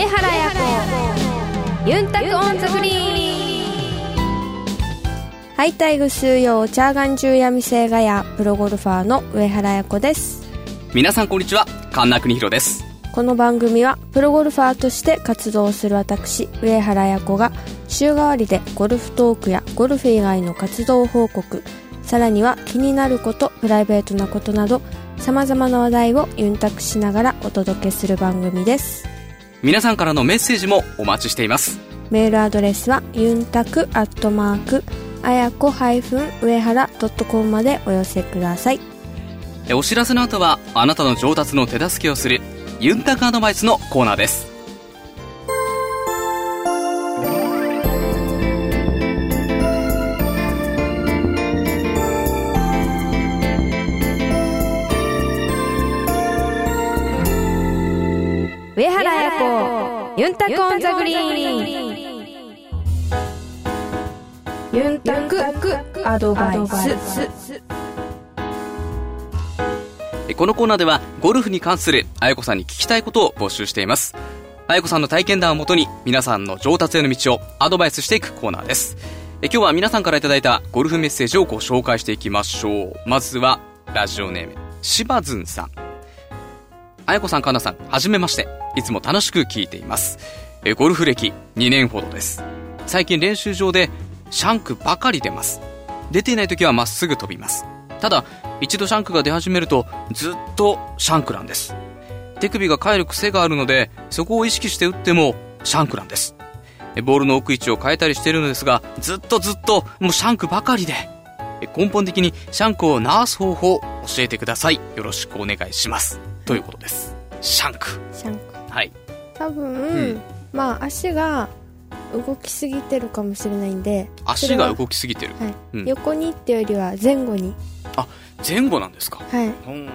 上原彩子ゆんたく on the Green はいたい、ぐすーよー、ちゃーがんじゅーやいびーがやー、プロゴルファーの上原彩子です。皆さんこんにちは神田邦弘ですこの番組はプロゴルファーとして活動する私、上原彩子が週替わりでゴルフトークやゴルフ以外の活動報告、さらには気になること、プライベートなことなど、様々な話題をユンタクしながらお届けする番組です。皆さんからのメッセージもお待ちしていますメールアドレスはユンタクアットマークあやこ上原 .com までお寄せください。えお知らせの後はあなたの上達の手助けをするユンタクアドバイスのコーナーですユンタクオンザグリーン。ユンタクアドバイス。このコーナーではゴルフに関するあやこさんに聞きたいことを募集しています。あやこさんの体験談をもとに皆さんの上達への道をアドバイスしていくコーナーです。え今日は皆さんからいただいたゴルフメッセージをご紹介していきましょう。まずはラジオネームしばずんさん。あやこさん、かなさん、はじめまして。いつも楽しく聞いています。えゴルフ歴2年ほどです。最近練習場でシャンクばかり出ます。出ていない時はまっすぐ飛びます。ただ、一度シャンクが出始めるとずっとシャンクなんです。手首が返る癖があるので、そこを意識して打ってもシャンクなんです。ボールの置く位置を変えたりしてるのですが、ずっとずっともうシャンクばかりで、根本的にシャンクを直す方法を教えてください。よろしくお願いします。ということです？シャンク。シャンクはい。多分、うんまあ足が動きすぎてるかもしれないんで足が動きすぎてる。はいうん横にっていうよりは前後に前後なんですか？はいうん。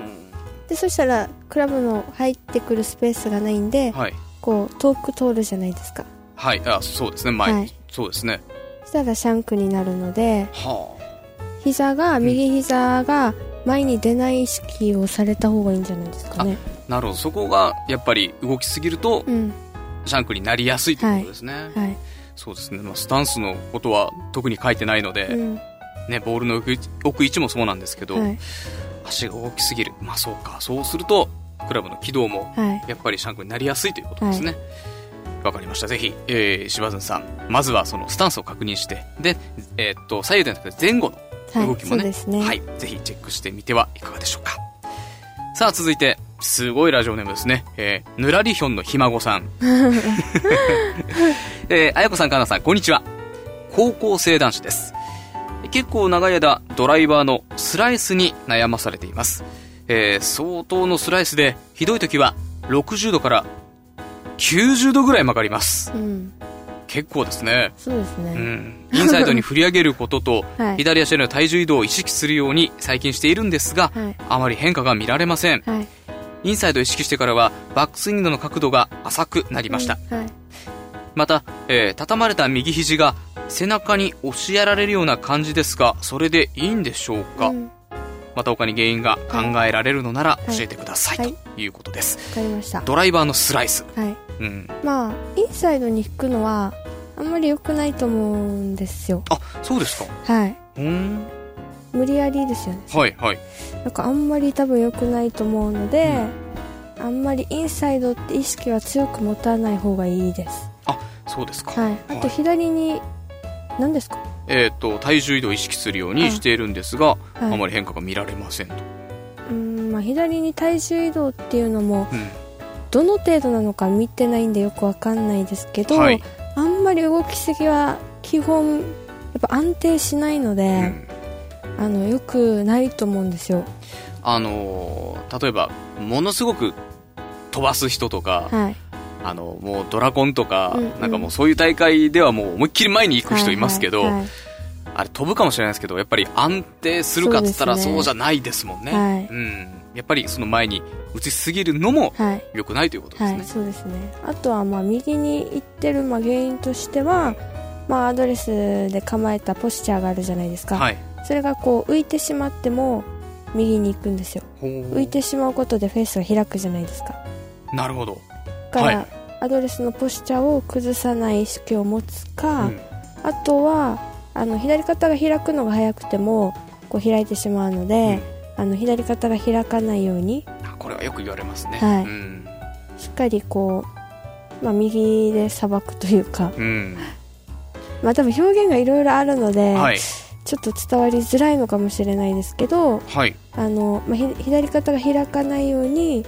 でそしたらクラブの入ってくるスペースがないんで、はい。こう遠く通るじゃないですかはい。あ、そうですね。前、はいそうですね。そしたらシャンクになるのでは膝が右膝が前に出ない意識をされた方がいいんじゃないですかねあ。なるほど。そこが、やっぱり動きすぎると、うんシャンクになりやすいということですね。はいそうですね。まあ、スタンスのことは特に書いてないので、うんね、ボールの置く置く位置もそうなんですけど、はい足が動きすぎる。まあ、そうか。そうすると、クラブの軌道も、はいやっぱりシャンクになりやすいということですね。わ、かりました。ぜひ、えー、柴津さん、まずはそのスタンスを確認して、で、えーっと、左右ではなくて前後のはい動きもね、そうですねはい、ぜひチェックしてみてはいかがでしょうか。さあ、続いて、すごいラジオネームですね。えー、ぬらりひょんのひ孫さん。えー、あやこさん、かなさん、こんにちは。高校生男子です。結構長い間、ドライバーのスライスに悩まされています。えー、相当のスライスで、ひどい時は60度から90度ぐらい曲がります。うん結構ですね。そうですね、うん。インサイドに振り上げることと、はい左足への体重移動を意識するように最近しているんですが、はいあまり変化が見られません。はいインサイドを意識してからは、バックスイングの角度が浅くなりました。はいまた、えー畳まれた右肘が背中に押しやられるような感じですが、それでいいんでしょうか、うんまた他に原因が考えられるのならはい教えてください、はいということです。わかりましたドライバーのスライス。はいうん。まあインサイドに引くのはあんまり良くないと思うんですよあ、そうですか。はいうーん。無理やりですよねはい、はい。なんかあんまり多分良くないと思うので、あんまりインサイドって意識は強く持たない方がいいですあ、そうですか。はいあと左に何ですか？えっ、と、体重移動を意識するようにしているんですが、はいあまり変化が見られませんと。うんまあ左に体重移動っていうのもうん。どの程度なのか見てないんでよくわかんないですけど、はい。あんまり動きすぎは基本やっぱ安定しないので、うん。あのよくないと思うんですよ。あのー例えば、ものすごく飛ばす人とか、はい。あの、もうドラゴンとか、うんうん。なんかもうそういう大会ではもう思いっきり前に行く人いますけど、はいはいあれ飛ぶかもしれないですけど、やっぱり安定するかっつったらそうじゃないですもんね。はい。うん。やっぱりその前に打ちすぎるのもはい。良くないということですね。はい、そうですね。あとはまあ右に行ってるまあ原因としては、まあ、アドレスで構えたポスチャーがあるじゃないですか、はい。それがこう浮いてしまっても右に行くんですよ。浮いてしまうことでフェースが開くじゃないですか。なるほど。だから、はい。アドレスのポスチャーを崩さない意識を持つか、うん。あとはあの左肩が開くのが早くてもこう開いてしまうので、あの左肩が開かないように。あこれはよく言われますね。はい。うん、しっかりこう、まあ、右でさばくというか、うん。まあ、多分表現がいろいろあるので、はい。ちょっと伝わりづらいのかもしれないですけどはい。あの、まあ、ひ左肩が開かないように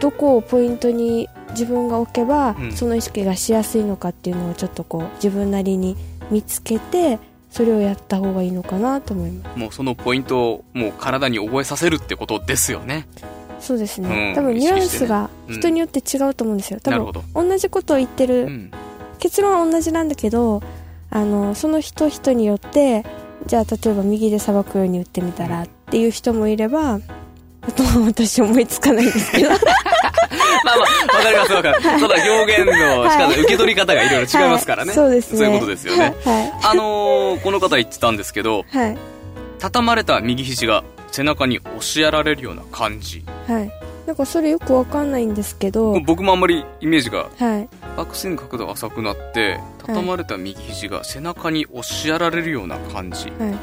どこをポイントに自分が置けば、うん。その意識がしやすいのかっていうのをちょっとこう自分なりに見つけてそれをやった方がいいのかなと思います。もうそのポイントをもう体に覚えさせるってことですよね。そうですね、うん多分ニュアンスが人によって違うと思うんですよ、多なるほど。分同じことを言ってる、うん。結論は同じなんだけどあのその人人によってじゃあ例えば右でさばくように打ってみたらっていう人もいればあとは私思いつかないんですけどまあまあわかりますわかる。ただ表現の仕方、はい受け取り方がいろいろ違いますからね、はい。そうですね。そういうことですよね。はい。あのーこの方言ってたんですけどはい畳まれた右肘が背中に押しやられるような感じ。はい。なんかそれよくわかんないんですけど。僕もあんまりイメージがはい。バックスイング角度が浅くなって畳まれた右肘が背中に押しやられるような感じ。はい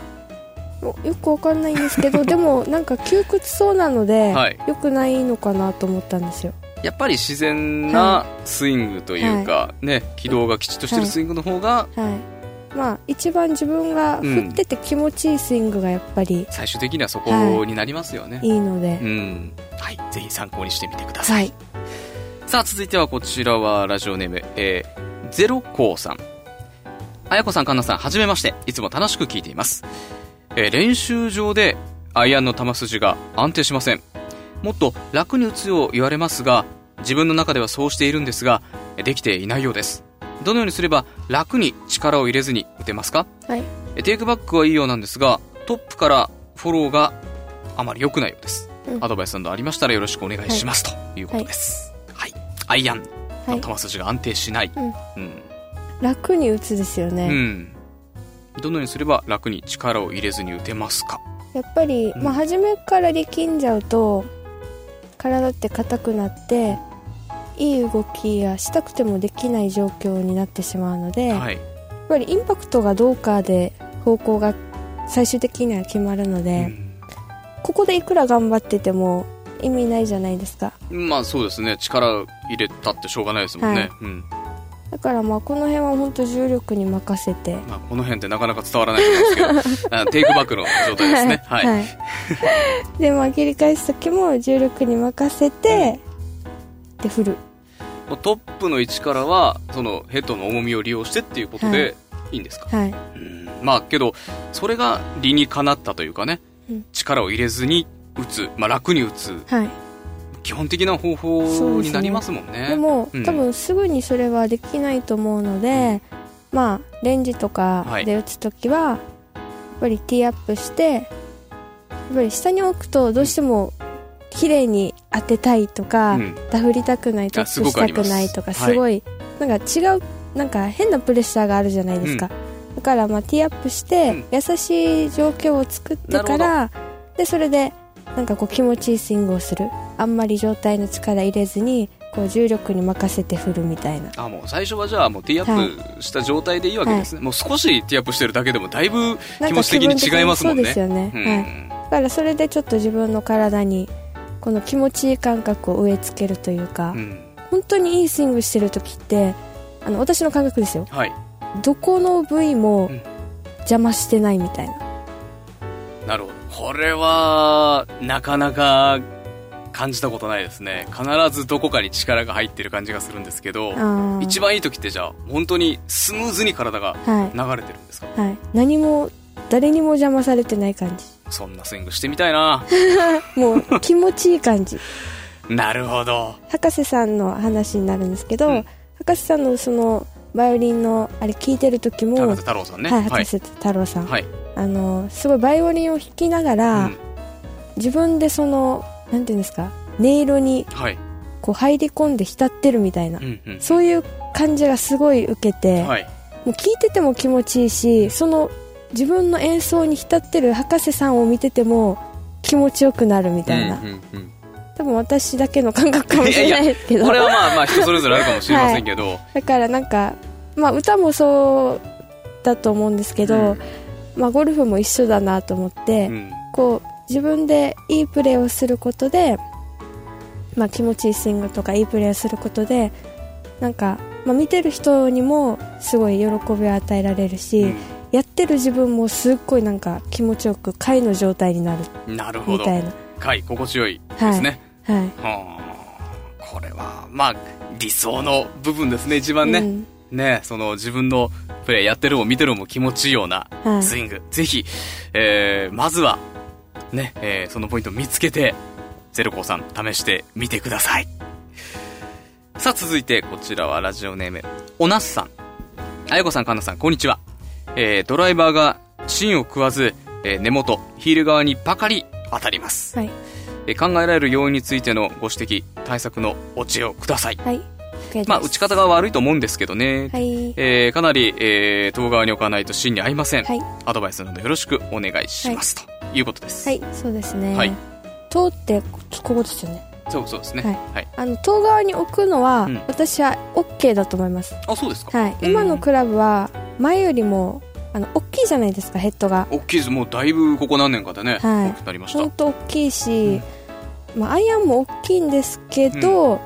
よくわかんないんですけど でもなんか窮屈そうなので、はい。よくないのかなと思ったんですよ。やっぱり自然なスイングというか、ね軌道がきちっとしてるスイングの方がはい。まあ一番自分が振ってて気持ちいいスイングがやっぱり最終的にはそこになりますよね、いいので、うん。はい。ぜひ参考にしてみてください、はい。さあ続いてはこちらはラジオネーム、えー、ゼロコウさん。あやこさんかんなさんはじめまして。いつも楽しく聞いています、えー練習場でアイアンの球筋が安定しません。もっと楽に打つよう言われますが自分の中ではそうしているんですがえできていないようです。どのようにすれば楽に力を入れずに打てますか？はい。えテイクバックはいいようなんですがトップからフォローがあまり良くないようです、うん。アドバイスなどありましたらよろしくお願いします、ということです。はい、アイアンはい。の球筋が安定しない、うん。うん。楽に打つですよね、うんどのようにすれば楽に力を入れずに打てますか？やっぱり、うん。まあ、初めから力んじゃうと体って硬くなっていい動きがしたくてもできない状況になってしまうので、やっはいぱりインパクトがどうかで方向が最終的には決まるので、うん。ここでいくら頑張ってても意味ないじゃないですか。まあそうですね。力入れたってしょうがないですもんね、はい。うんだからまあこの辺は本当重力に任せて。まあ、この辺ってなかなか伝わらないと思うんですけど あテイクバックの状態ですね。はい、はい。でまあ切り返す時も重力に任せて、で振る。トップの位置からはそのヘッドの重みを利用してっていうことはでいいんですか、はい。うん。まあけどそれが理にかなったというかね、うん。力を入れずに打つ、まあ、楽に打つ。はい基本的な方法になりますもんね。でも、うん。多分すぐにそれはできないと思うので、まあレンジとかはい。で打つ時は、やっぱりティーアップしてやっぱり下に置くとどうしても綺麗に当てたいとか、うん。ダフりたくないトップしたくないとかはい。すごい、なんか違うなんか変なプレッシャーがあるじゃないですか、だからまあティーアップして、うん。優しい状況を作ってからでそれでなんかこう気持ちいいスイングをするあんまり状態の力入れずにこう重力に任せて振るみたいな。あもう最初はじゃあもうティーアップした状態でいいわけですね、もう少しティーアップしてるだけでもだいぶ気持ち的に違いますもんね。そうですよね、うん。はい、だからそれでちょっと自分の体にこの気持ちいい感覚を植え付けるというか、うん。本当にいいスイングしてる時ってあの私の感覚ですよ。はい。どこの部位もうん。邪魔してないみたいな、なるほど。これはなかなか感じたことないですね。必ずどこかに力が入ってる感じがするんですけど一番いい時ってじゃあ本当にスムーズに体がはい。流れてるんですか？はい。何も誰にも邪魔されてない感じ。そんなスイングしてみたいな。もう気持ちいい感じ。なるほど。博士さんの話になるんですけど、うん。博士さんのそのバイオリンのあれ聞いてる時も、高瀬太郎さんね。はい、はい。博士太郎さん、はい。あのすごいバイオリンを弾きながら、うん。自分でそのなんていうんですか？音色にはい。こう入り込んで浸ってるみたいな、うんうんそういう感じがすごい受けて、はい。もう聞いてても気持ちいいしその自分の演奏に浸ってる博士さんを見てても気持ちよくなるみたいな、うんうんうん。多多分私だけの感覚かもしれないですけどこれはまあまあ人それぞれあるかもしれませんけど、だからなんか、まあ、歌もそうだと思うんですけど、うん。まあ、ゴルフも一緒だなと思って、うん。こう自分でいいプレーをすることで、まあ、気持ちいいスイングとかいいプレーをすることでなんか、まあ、見てる人にもすごい喜びを与えられるし、うん。やってる自分もすっごいなんか気持ちよく貝の状態になる。なるほど。みたいな。回心地よいですね、はい。はあ。これはまあ理想の部分ですね一番ね、うん。ねその自分のプレーやってるも見てるも気持ちいいようなはい。スイング、ぜひ、えー、まずはね、えーそのポイントを見つけてゼロコーさん試してみてください。さあ続いてこちらはラジオネームおなすさん。あやこさんかんなさんこんにちは、えー、ドライバーが芯を食わず、えー根元ヒール側にばかり当たります、はい。えー考えられる要因についてのご指摘対策のお知恵をください。はいまあ打ち方が悪いと思うんですけどね、はい。えーかなり、えー、遠側に置かないと芯に合いません、はい。アドバイスなどよろしくお願いします、ということです、はいそうですね、はい。塔ってこここですよね。そうそうですね。はい。はい、あの塔側に置くのは、うん。私は OK だと思います。あそうですか。はい。うん。今のクラブは前よりもあの大きいじゃないですかヘッドが。大きいです。もうだいぶここ何年かでね、はい。大きくなりました。本当大きいし、まあ、アイアンも大きいんですけど、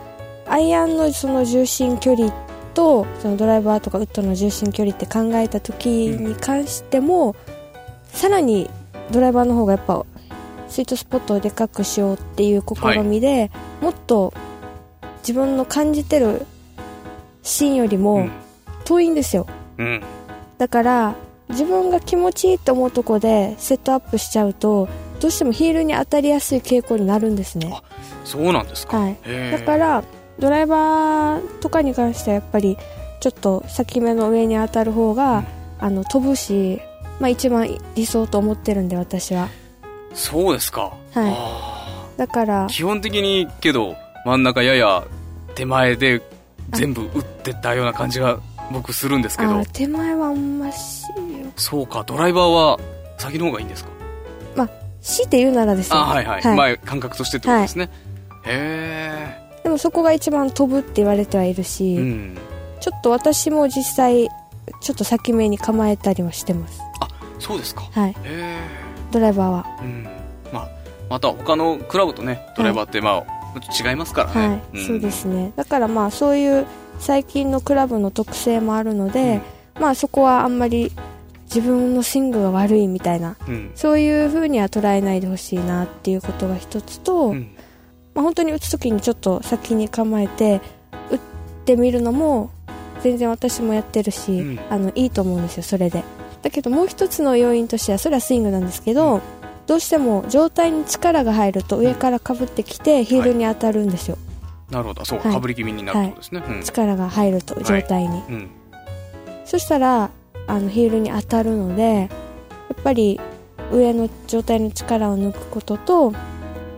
アイアンのその重心距離とそのドライバーとかウッドの重心距離って考えた時に関しても、さらにドライバーの方がやっぱスイートスポットをでかくしようっていう試みで、もっと自分の感じてる芯よりうもん。遠いんですよ、うん。だから自分が気持ちいいと思うとこでセットアップしちゃうとどうしてもヒールに当たりやすい傾向になるんですね。あそうなんですか、はい。だからドライバーとかに関してはやっぱりちょっと先目の上に当たる方が、あの飛ぶし、まあ、一番理想と思ってるんで私は。そうですか。はい。あだからー基本的にけど真ん中やや手前で全部打ってたような感じが僕するんですけど。あ手前はあんましよそうか。ドライバーは先の方がいいんですか？強いて言うならですよ。あはいはい、まあ感覚としてってことですね、へでもそこが一番飛ぶって言われてはいるし、えうん。ちょっと私も実際ちょっと先目に構えたりはしてます。そうですか。はい。ドライバーは。うん。まあまた他のクラブとねドライバーってまあ、違いますからね、はい、ん。そうですね。だからまあそういう最近のクラブの特性もあるので、まあそこはあんまり自分のスイングが悪いみたいなうん。そういう風には捉えないでほしいなっていうことが一つと、うんまあ、本当に打つ時にちょっと先に構えて打ってみるのも全然私もやってるし、うん。あのいいと思うんですよそれで。だけどもう一つの要因としてはそれはスイングなんですけど、どうしても上体に力が入ると上からかぶってきてヒールに当たるんですよ、なるほどそうはい。かぶり気味になるとですね、うん。力が入ると上体に、うん。そしたらあのヒールに当たるのでやっぱり上の状態の力を抜くことと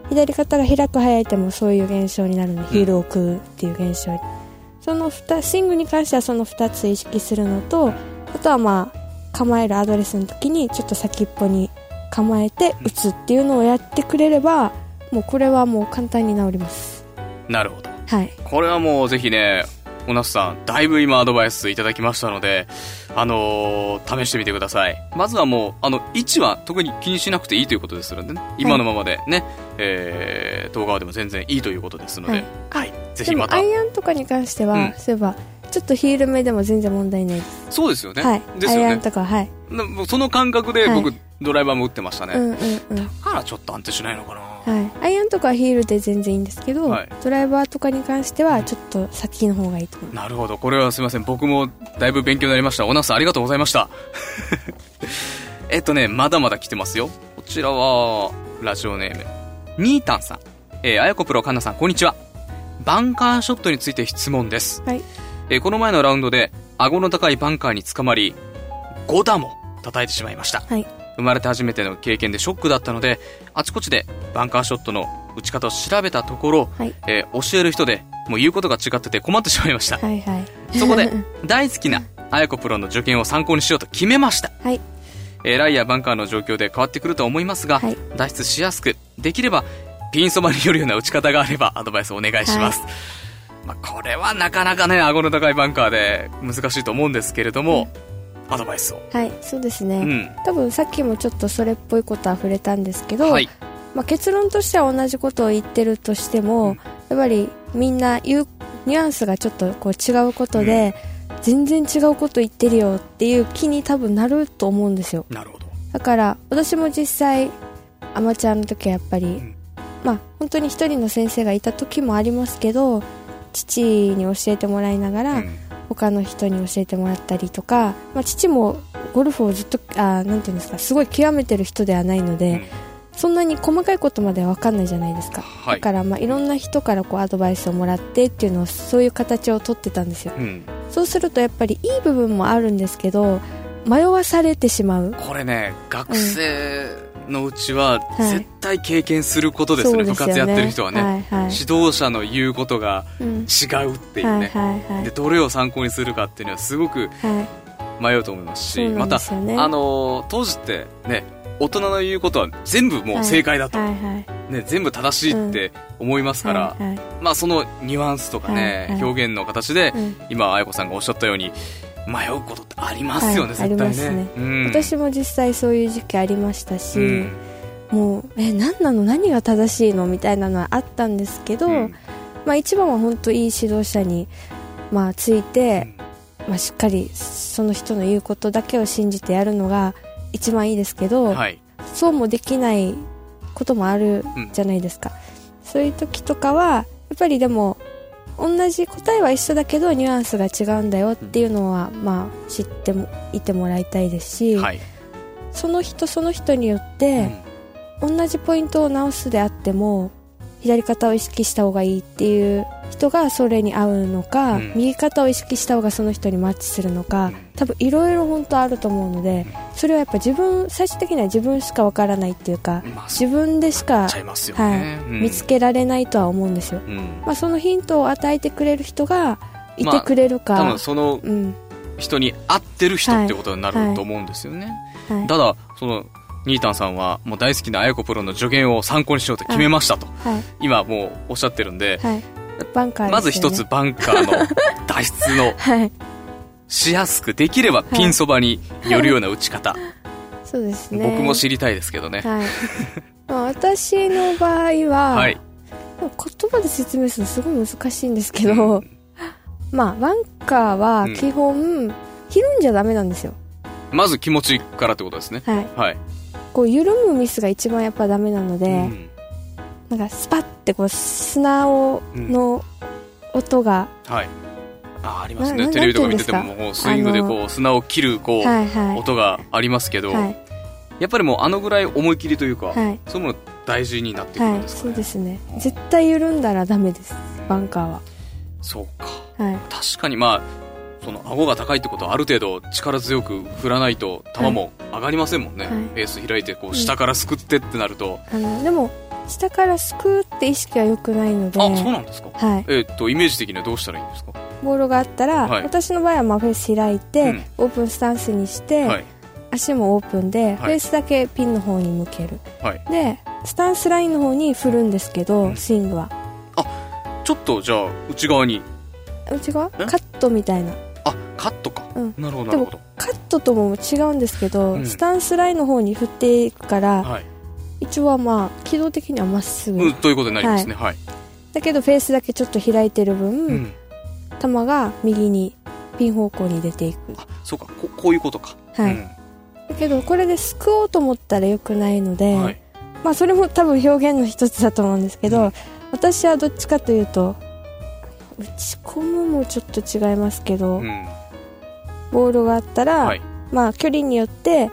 左肩が開く早いてもそういう現象になるの。で、ヒールを食うっていう現象。にその2スイングに関してはその2つ意識するのとあとはまあ構えるアドレスの時にちょっと先っぽに構えて打つっていうのをやってくれればもうこれはもう簡単に治ります。なるほど。はい。これはもうぜひねおなすさんだいぶ今アドバイスいただきましたのであのー試してみてください。まずはもうあの位置は特に気にしなくていいということですのでね。今のままでね、えー、動画でも全然いいということですので、ははい。ぜひまた。アイアンとかに関しては、うん。そういえばちょっとヒール目でも全然問題ないです。そうですよね、はい、ですよね。アイアンとかはい、その感覚で僕、はい。ドライバーも打ってましたね、うんうんうん。だからちょっと安定しないのかな、はい、アイアンとかはヒールで全然いいんですけど、はい。ドライバーとかに関してはちょっと先の方がいいと思うなるほど。これはすいません。僕もだいぶ勉強になりました。おなすさんありがとうございました。えっとねまだまだ来てますよ。こちらはラジオネームニータンさん。えー、あやこプロかなさんこんにちは。バンカーショットについて質問です、はい。えーこの前のラウンドで顎の高いバンカーにつかまり5打も叩いてしまいました。はい生まれて初めての経験でショックだったのであちこちでバンカーショットの打ち方を調べたところ、はい。えー教える人でもう言うことが違ってて困ってしまいました。はいはい。そこで 大好きなあやこプロの助言を参考にしようと決めました、はい。えーライやバンカーの状況で変わってくると思いますが、はい。脱出しやすくできればピンそばによるような打ち方があればアドバイスお願いします。まあ、これはなかなかね、顎の高いバンカーで難しいと思うんですけれども、アドバイスを。はいそうですね、うん。多分さっきもちょっとそれっぽいことは触れたんですけど、はい。まあ、結論としては同じことを言ってるとしても、うんやっぱりみんな言うニュアンスがちょっとこう違うことで、全然違うこと言ってるよっていう気に多分なると思うんですよなるほど。だから私も実際アマチュアの時はやっぱり、んまあ本当に一人の先生がいた時もありますけど父に教えてもらいながら、うん他の人に教えてもらったりとか、まあ、父もゴルフをずっとあーなんていうんですかすごい極めてる人ではないので、うん。そんなに細かいことまでは分かんないじゃないですか、はい。だからまあいろんな人からこうアドバイスをもらってっていうのをそういう形をとってたんですよ。うん。そうするとやっぱりいい部分もあるんですけど迷わされてしまう。これね、学生のうちははい。絶対経験することですね、部活やってる人はね。はいはい。指導者の言うことがうん。違うっていうはいね。はいはい。で、どれを参考にするかっていうのはすごくはい。迷うと思いますし、そうなまた、あのー当時ってね、大人の言うことは全部もう正解だと、はいはいね、全部正しいって思いますから、はいはい。まあそのニュアンスとかね、はいはい。表現の形で、うん。今、あやこさんがおっしゃったように、迷うことってありますよね、はいありますね。ね。うん、私も実際そういう時期ありましたし、うん。もうえ何なの？何が正しいの？みたいなのはあったんですけど、うん。まあ、一番は本当いい指導者に、まあ、ついて、まあ、しっかりその人の言うことだけを信じてやるのが一番いいですけど、はい。そうもできないこともあるうん。じゃないですか、そういう時とかはやっぱりでも同じ答えは一緒だけどニュアンスが違うんだよっていうのは、まあ、知ってもいてもらいたいですし、はい。その人その人によっうて、ん同じポイントを直すであっても左肩を意識した方がいいっていう人がそれに合うのか、うん。右肩を意識した方がその人にマッチするのか、うん。多分いろいろ本当あると思うので、それはやっぱ自分最終的には自分しかわからないっていうか、まあ、自分でしかちゃいますよはね。いうん。見つけられないとは思うんですよ、うん。まあ、そのヒントを与えてくれる人がいまあてくれるか、多分そのうん。人に合ってる人ってことになると思うんですよね。はい。ただ、その、ニータンさんはもう大好きなあやこプロの助言を参考にしようと決めましたと。はい。今もうおっしゃってるんで、はい。バンカーね。まず一つバンカーの脱出の はい。しやすくできればピンそばに寄るような打ち方、そうですね。僕も知りたいですけどね。はい。まあ私の場合は、はい。言葉で説明するのすごい難しいんですけど、まあバンカーは基本、ひるんじゃダメなんですよ。まず気持ちからってことですね。はい。はい。こう緩むミスが一番やっぱダメなので、うん。なんかスパッてこう砂をうん。の音が、はい。あ、ありますね。テレビとか見てても、もうスイングであこう、砂を切る、こう、はいはい。音がありますけど、はい。やっぱりもうあのぐらい思い切りというか、はい。そういうもの大事になってくるはいんですかね。そうですね。絶対緩んだらダメですバンカーは。そうか。はい。確かにまあ、その顎が高いってことはある程度力強く振らないと球も上がりませんもんね。はい。ベース開いてこう下からすくってってなると、あのでも下からすくうって意識は良くないので。あ、そうなんですか。はい。えーっと、イメージ的にはどうしたらいいんですか？ボールがあったら、はい。私の場合はまあフェース開いて、うん。オープンスタンスにして、はい。足もオープンで、フェースだけピンの方に向ける。はい。でスタンスラインの方に振るんですけど、うん。スイングは。ちょっとじゃあ、内側に、内側？え？カットみたいな。あ、カットか。うんなるほど、なでも。カットとも違うんですけど、うんスタンスラインの方に振っていくから、はい。一応はまあ軌道的にはまっすぐ、うん、ということになりますね。はい。だけどフェースだけちょっと開いてる分、うん。球が右にピン方向に出ていくあ、そうか。ここういうことか。はい、うんだけどこれですくおうと思ったら良くないので、はい。まあそれも多分表現の一つだと思うんですけど、うん私はどっちかというと打ち込むもちょっと違いますけど、うん。ボールがあったら、はい。まあ距離によって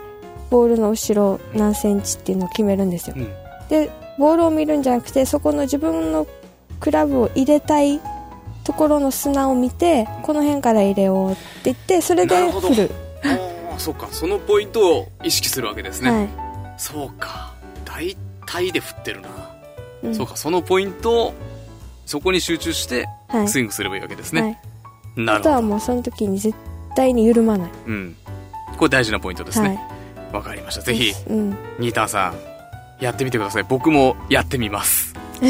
ボールの後ろ何センチっていうのを決めるんですようん。でボールを見るんじゃなくてそこの自分のクラブを入れたいところの砂を見てこの辺から入れようって言ってそれで振るああ、そうか。そのポイントを意識するわけですね。はい、そうか。大体で振ってるな。うんそうか。そのポイントを、そこに集中して、はいスイングすればいいわけですね。はい、あとはなるほど。もうその時に絶対に緩まないうん。これ大事なポイントですはいね。わ、かりました。ぜひ、うん、ニータンさん、やってみてください。僕もやってみます。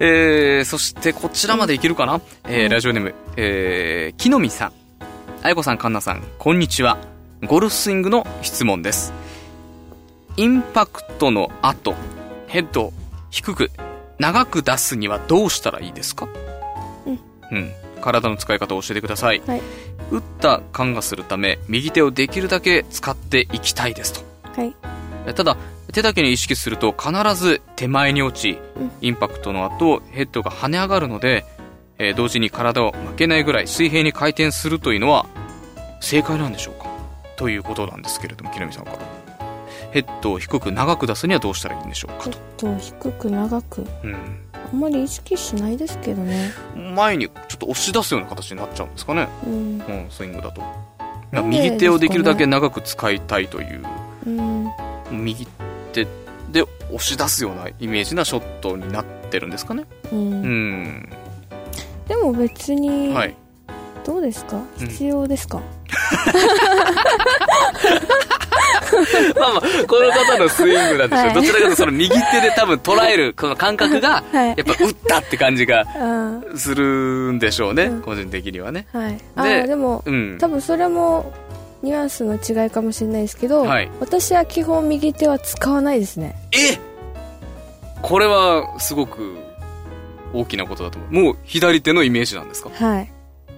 えー、そしてこちらまでいけるかな、えー、ラジオネーム、えー、木の実さん。あやこさん、かんなさん、こんにちは。ゴルフスイングの質問です。インパクトの後、ヘッドを低く、長く出すにはどうしたらいいですか？うん。うん。体の使い方を教えてください。はい。打った感がするため、右手をできるだけ使っていきたいですと。はい。ただ、手だけに意識すると必ず手前に落ち、インパクトの後、ヘッドが跳ね上がるので、えー、同時に体を負けないぐらい水平に回転するというのは正解なんでしょうか？ということなんですけれども、木南さんから。ヘッドを低く長く出すにはどうしたらいいんでしょうか？ヘッドを低く長く。うん。あんまり意識しないですけどね。前にちょっと押し出すような形になっちゃうんですかね。うん。うん、スイングだと。右手をできるだけ長く使いたいという。うん。右手で押し出すようなイメージなショットになってるんですかね。うん。うん、でも別に、はい、どうですか？必要ですか、うん まあまあ、この方のスイングなんでしょう。はい、どちらかというとその右手で多分捉えるこの感覚が、やっぱ打ったって感じがするんでしょうね、個人的にはね。はい。で、でも、うん、多分それもニュアンスの違いかもしれないですけど、はい、私は基本右手は使わないですね。え？これはすごく大きなことだと思う。もう左手のイメージなんですか？はい。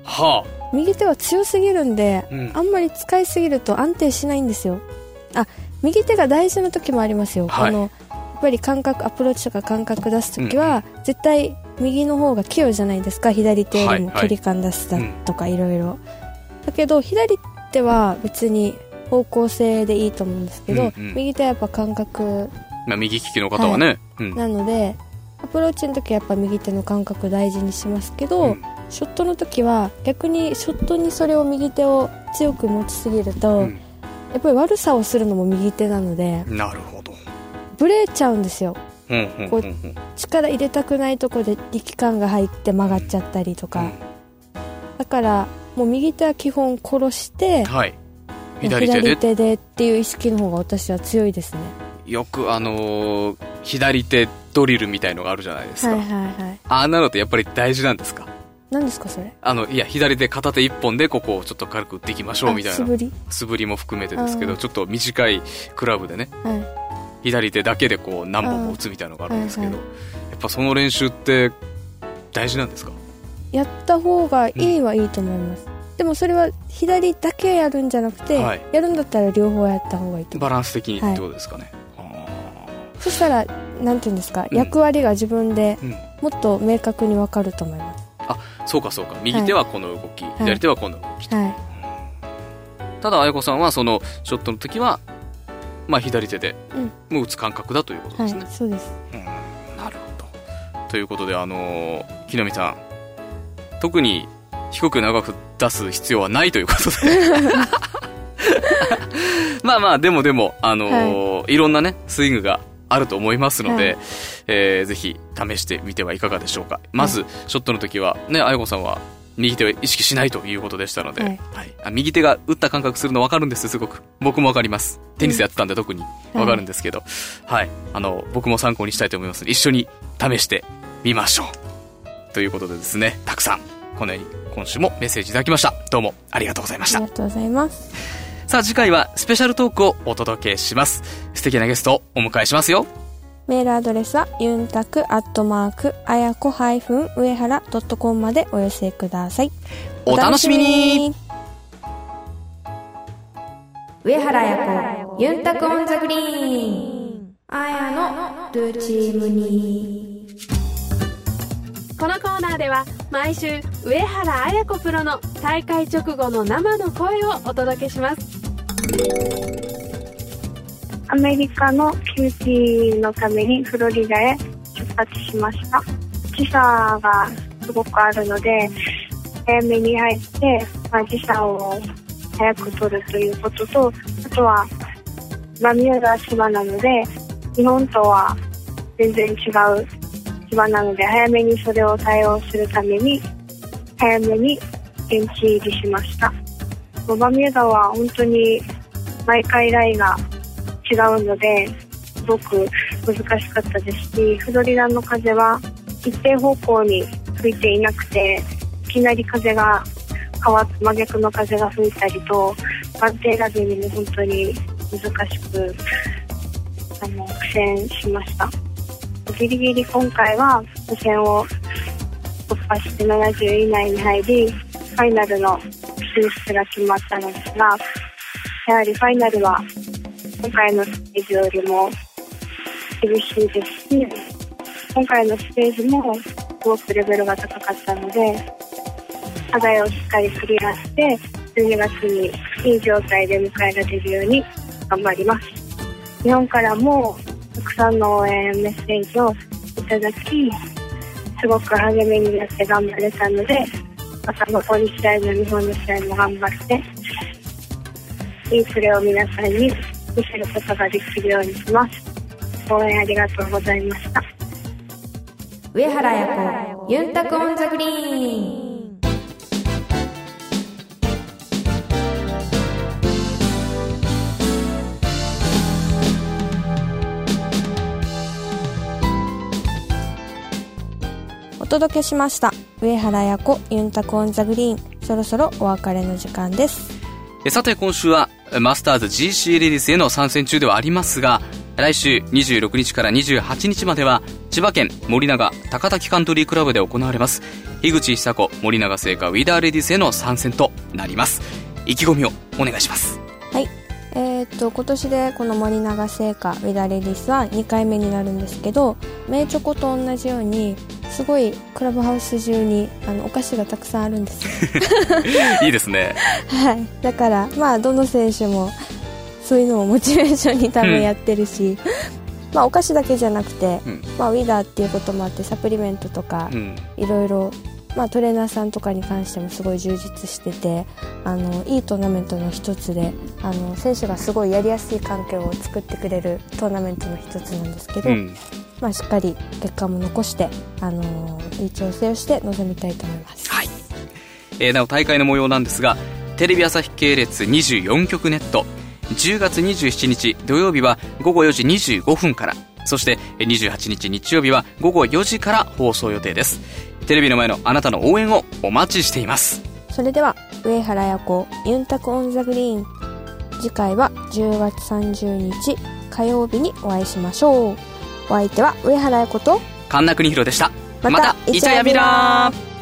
はあ。右手は強すぎるんで、うん、あんまり使いすぎると安定しないんですよあ右手が大事な時もありますよ、はい、のやっぱり感覚アプローチとか感覚出す時は、うん、絶対右の方が器用じゃないですか。左手よりも距離感出すだとかいろいろ。だけど左手は別に方向性でいいと思うんですけど、うんうん、右手はやっぱ感覚、まあ、右利きの方はね、はい。うん、なのでアプローチの時はやっぱ右手の感覚大事にしますけど、うん、ショットの時は逆にショットにそれを右手を強く持ちすぎると、うん、やっぱり悪さをするのも右手なのでなるほど。ブレちゃうんですよ、こう力入れたくないとこで力感が入って曲がっちゃったりとか、だからもう右手は基本殺して、はい、左手で。左手でっていう意識の方が私は強いですね。よくあのー、左手ドリルみたいのがあるじゃないですか、はいはいはい、ああなのってやっぱり大事なんですか？何ですかそれ？あのいや左手片手一本でここをちょっと軽く打っていきましょうみたいな。素振り？素振りも含めてですけどちょっと短いクラブでね、はい、左手だけでこう何本も打つみたいのがあるんですけど、はいはい、やっぱその練習って大事なんですか？やった方がいいはいいと思います、うん、でもそれは左だけやるんじゃなくて、はい、やるんだったら両方やった方がいいとバランス的にってことですかね、はい、そしたらなんていうんですか、うん、役割が自分でもっと明確に分かると思います、あそうかそうか。右手はこの動き、はい、左手はこの動きと、はい、ただ綾子さんはそのショットの時はまあ左手でもう打つ感覚だということですね、はい、そうです、うん、なるほど。ということであの木の実さん。特に低く長く出す必要はないということで。まあまあ、でもでも、あのーはい、いろんなね、スイングがあると思いますので、はい、えー、ぜひ試してみてはいかがでしょうか。まず、ショットの時は、ね、あやこさんは、右手を意識しないということでしたので、はい、はい、あ右手が打った感覚するの分かるんですすごく。僕も分かります。テニスやってたんで特に。分かるんですけど、はい、はい、あの、僕も参考にしたいと思いますので、一緒に試してみましょう。ということでですね、たくさんこのように今週もメッセージいただきました。どうもありがとうございました。ありがとうございますさあ次回はスペシャルトークをお届けします。素敵なゲストをお迎えしますよ。メールアドレスはユンタクアットマークあやこハイフン上原ドットコムまでお寄せください。お楽しみに。上原やこユンタクオンザグリーン。あやのルーチームに。このコーナーでは毎週上原綾子プロの大会直後の生の声をお届けします。アメリカの休止のためにフロリダへ出発しました。時差がすごくあるので早めに入って、まあ、時差を早く取るということとあとはバミューダ島なので日本とは全然違う島なので早めにそれを対応するために早めに現地入りしました。バミューダは本当に毎回ライが違うのですごく難しかったですしフロリダの風は一定方向に吹いていなくていきなり風が変わって真逆の風が吹いたりと番手選びにも本当に難しくあの苦戦しました。ギリギリ今回は予選を突破して70位以内に入りファイナルの進出が決まったのですがやはりファイナルは今回のステージよりも厳しいですし今回のステージもすごくレベルが高かったので課題をしっかりクリアして12月にいい状態で迎えられるように頑張ります。日本からもたくさんの応援メッセージをいただきすごく励みになって頑張れたのでまた残り試合の日本の試合も頑張っていいプレーを皆さんに見せることができるようにします。応援ありがとうございました。上原彩子ユンタク on the gree n。届けしました。上原彩子ユンタク on the green。そろそろお別れの時間です。えさて今週はマスターズ GC レディスへの参戦中ではありますが来週26日から28日までは千葉県森永高滝カントリークラブで行われます。樋口久子森永製菓ウィダーレディスへの参戦となります。意気込みをお願いします。はい。えー、っと今年でこの森永製菓ウィダーレディスは2回目になるんですけど名チョコと同じようにすごいクラブハウス中にあのお菓子がたくさんあるんですよ。いいですね。はい。だからまあどの選手もそういうのもモチベーションに多分やってるし、まあお菓子だけじゃなくて、うん。まあ、ウィダーっていうこともあってサプリメントとかうん。いろいろまあ、トレーナーさんとかに関してもすごい充実しててあのいいトーナメントの一つであの選手がすごいやりやすい環境を作ってくれるトーナメントの一つなんですけど、うん。まあ、しっかり結果も残して、あのいい調整をして臨みたいと思います。はい、えーなお大会の模様なんですがテレビ朝日系列24局ネット10月27日土曜日は午後4時25分からそしてえー28日日曜日は午後4時から放送予定ですテレビの前のあなたの応援をお待ちしています。それでは上原彩子ユンタクオンザグリーン。次回は10月30日火曜日にお会いしましょう。お相手は上原彩子と神田邦弘でしたまたイチャヤビラー